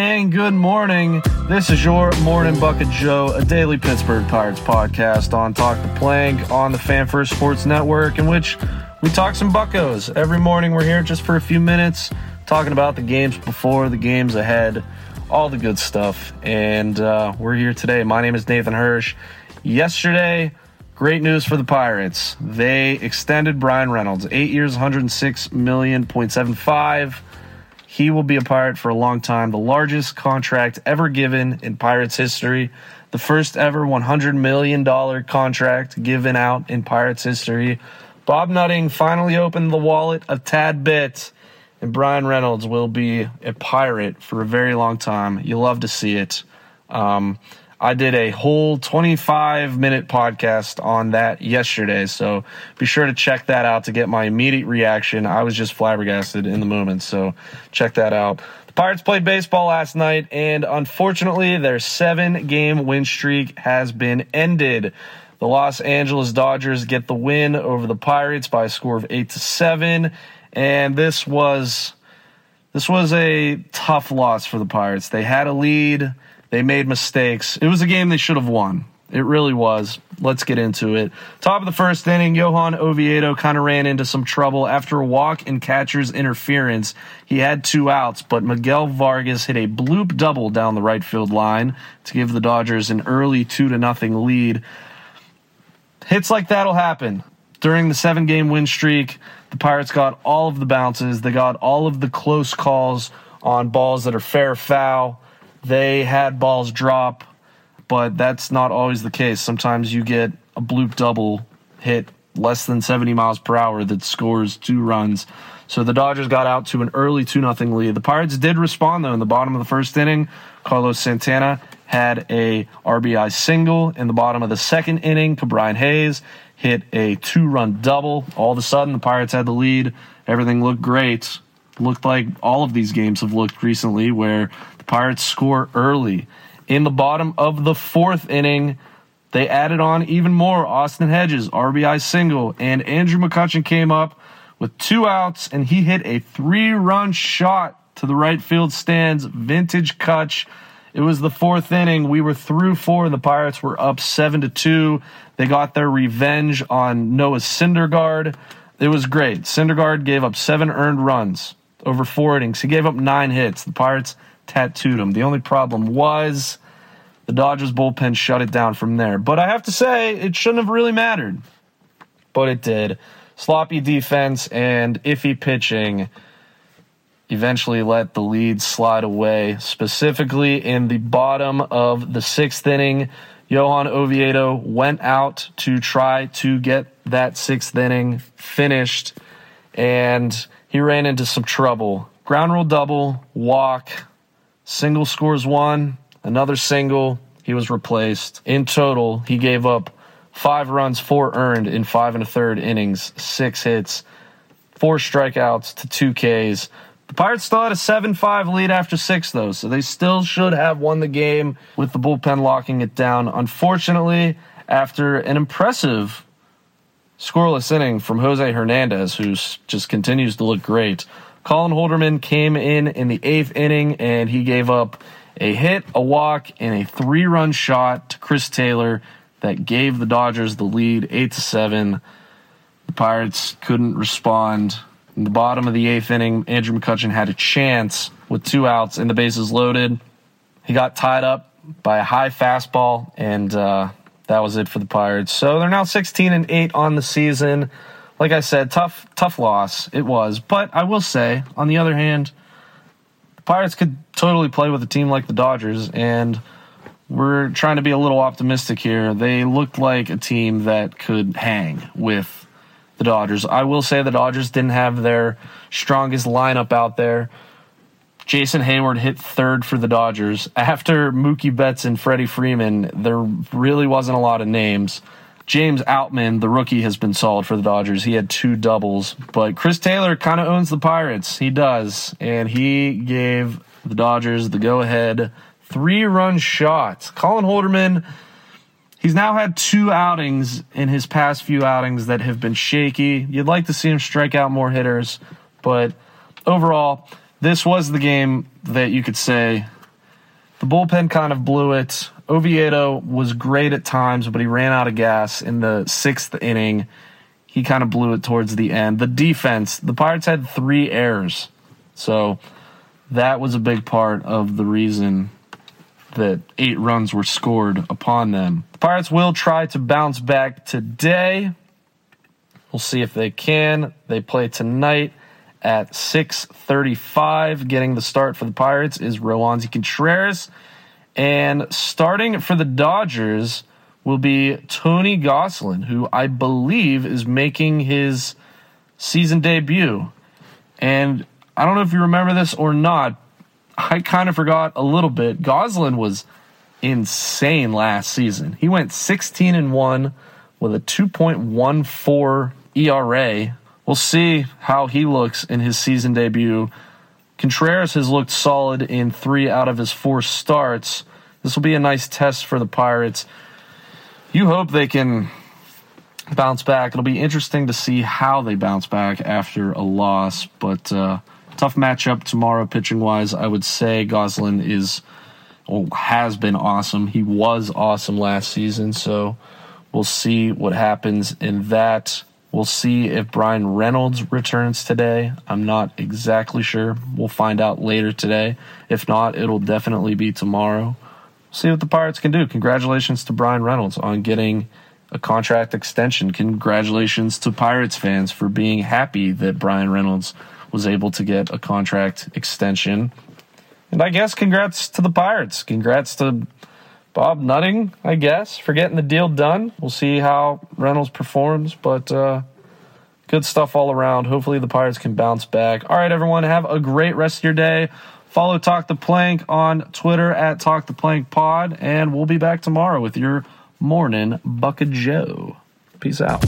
And good morning. This is your Morning Buc of Joe, a daily Pittsburgh Pirates podcast on Talk the Plank on the Fan First Sports Network, in which we talk some buckos. Every morning we're here just for a few minutes talking about the games before, the games ahead, all the good stuff. And uh, we're here today. My name is Nathan Hursh. Yesterday, great news for the Pirates. They extended Bryan Reynolds, eight years, 106 million point seven five. He will be a Pirate for a long time. The largest contract ever given in Pirates history. The first ever $100 million contract given out in Pirates history. Bob Nutting finally opened the wallet a tad bit, and Bryan Reynolds will be a Pirate for a very long time. You'll love to see it. Um, I did a whole 25 minute podcast on that yesterday, so be sure to check that out to get my immediate reaction. I was just flabbergasted in the moment, so check that out. The Pirates played baseball last night, and unfortunately, their seven game win streak has been ended. The Los Angeles Dodgers get the win over the Pirates by a score of 8 to 7, and this was this was a tough loss for the Pirates. They had a lead. They made mistakes. It was a game they should have won. It really was. Let's get into it. Top of the first inning, Johan Oviedo kind of ran into some trouble after a walk and catcher's interference. He had two outs, but Miguel Vargas hit a bloop double down the right field line to give the Dodgers an early two to nothing lead. Hits like that'll happen. During the seven game win streak, the Pirates got all of the bounces. They got all of the close calls on balls that are fair foul. They had balls drop, but that's not always the case. Sometimes you get a bloop double hit less than 70 miles per hour that scores two runs. So the Dodgers got out to an early 2 0 lead. The Pirates did respond, though, in the bottom of the first inning. Carlos Santana had a RBI single. In the bottom of the second inning, Ke'Bryan Hayes hit a two run double. All of a sudden, the Pirates had the lead. Everything looked great. Looked like all of these games have looked recently, where the Pirates score early. In the bottom of the fourth inning, they added on even more. Austin Hedges, RBI single, and Andrew McCutchen came up with two outs, and he hit a three run shot to the right field stands. Vintage Kutch. It was the fourth inning. We were through four, and the Pirates were up seven to two. They got their revenge on Noah Syndergaard. It was great. Syndergaard gave up seven earned runs over four innings. He gave up nine hits. The Pirates tattooed him. The only problem was the Dodgers bullpen shut it down from there. But I have to say, it shouldn't have really mattered. But it did. Sloppy defense and iffy pitching eventually let the lead slide away. Specifically in the bottom of the sixth inning, Johan Oviedo went out to try to get that sixth inning finished, and he ran into some trouble. Ground rule double, walk, single scores one, another single. He was replaced. In total, he gave up five runs, four earned in five and a third innings, six hits, four strikeouts to two Ks. The Pirates still had a 7 5 lead after six, though, so they still should have won the game with the bullpen locking it down. Unfortunately, after an impressive scoreless inning from Jose Hernandez, who just continues to look great, Colin Holderman came in in the eighth inning and he gave up a hit, a walk, and a three run shot to Chris Taylor that gave the Dodgers the lead 8 to 7. The Pirates couldn't respond in the bottom of the eighth inning, Andrew McCutchen had a chance with two outs and the bases loaded. He got tied up by a high fastball, and uh, that was it for the Pirates. So they're now 16 and 8 on the season. Like I said, tough, tough loss. It was. But I will say, on the other hand, the Pirates could totally play with a team like the Dodgers, and we're trying to be a little optimistic here. They looked like a team that could hang with the Dodgers. I will say the Dodgers didn't have their strongest lineup out there. Jason Heyward hit third for the Dodgers. After Mookie Betts and Freddie Freeman, there really wasn't a lot of names. James Outman, the rookie, has been solid for the Dodgers. He had two doubles, but Chris Taylor kind of owns the Pirates. He does, and he gave the Dodgers the go-ahead three-run shot. Colin Holderman, he's now had two outings in his past few outings that have been shaky. You'd like to see him strike out more hitters, but overall this was the game that you could say the bullpen kind of blew it. Oviedo was great at times, but he ran out of gas in the sixth inning. He kind of blew it towards the end. The defense, the Pirates had three errors. So that was a big part of the reason that eight runs were scored upon them. The Pirates will try to bounce back today. We'll see if they can. They play tonight at 6:35. Getting the start for the Pirates is Roansy Contreras, and starting for the Dodgers will be Tony Gonsolin, who I believe is making his season debut. And I don't know if you remember this or not. I kind of forgot a little bit. Gonsolin was insane last season. He went 16 and 1 with a 2.14 ERA We'll see how he looks in his season debut. Contreras has looked solid in three out of his four starts. This will be a nice test for the Pirates. You hope they can bounce back. It'll be interesting to see how they bounce back after a loss, but uh, tough matchup tomorrow pitching wise. I would say Gonsolin is or has been awesome. He was awesome last season, so we'll see what happens in that. We'll see if Bryan Reynolds returns today. I'm not exactly sure. We'll find out later today. If not, it'll definitely be tomorrow. See what the Pirates can do. Congratulations to Bryan Reynolds on getting a contract extension. Congratulations to Pirates fans for being happy that Bryan Reynolds was able to get a contract extension. And I guess congrats to the Pirates. Congrats to Bob Nutting, I guess, for getting the deal done. We'll see how Reynolds performs, but uh, good stuff all around. Hopefully, the Pirates can bounce back. All right, everyone, have a great rest of your day. Follow Talk the Plank on Twitter at Talk the Plank Pod, and we'll be back tomorrow with your morning Buc of Joe. Peace out.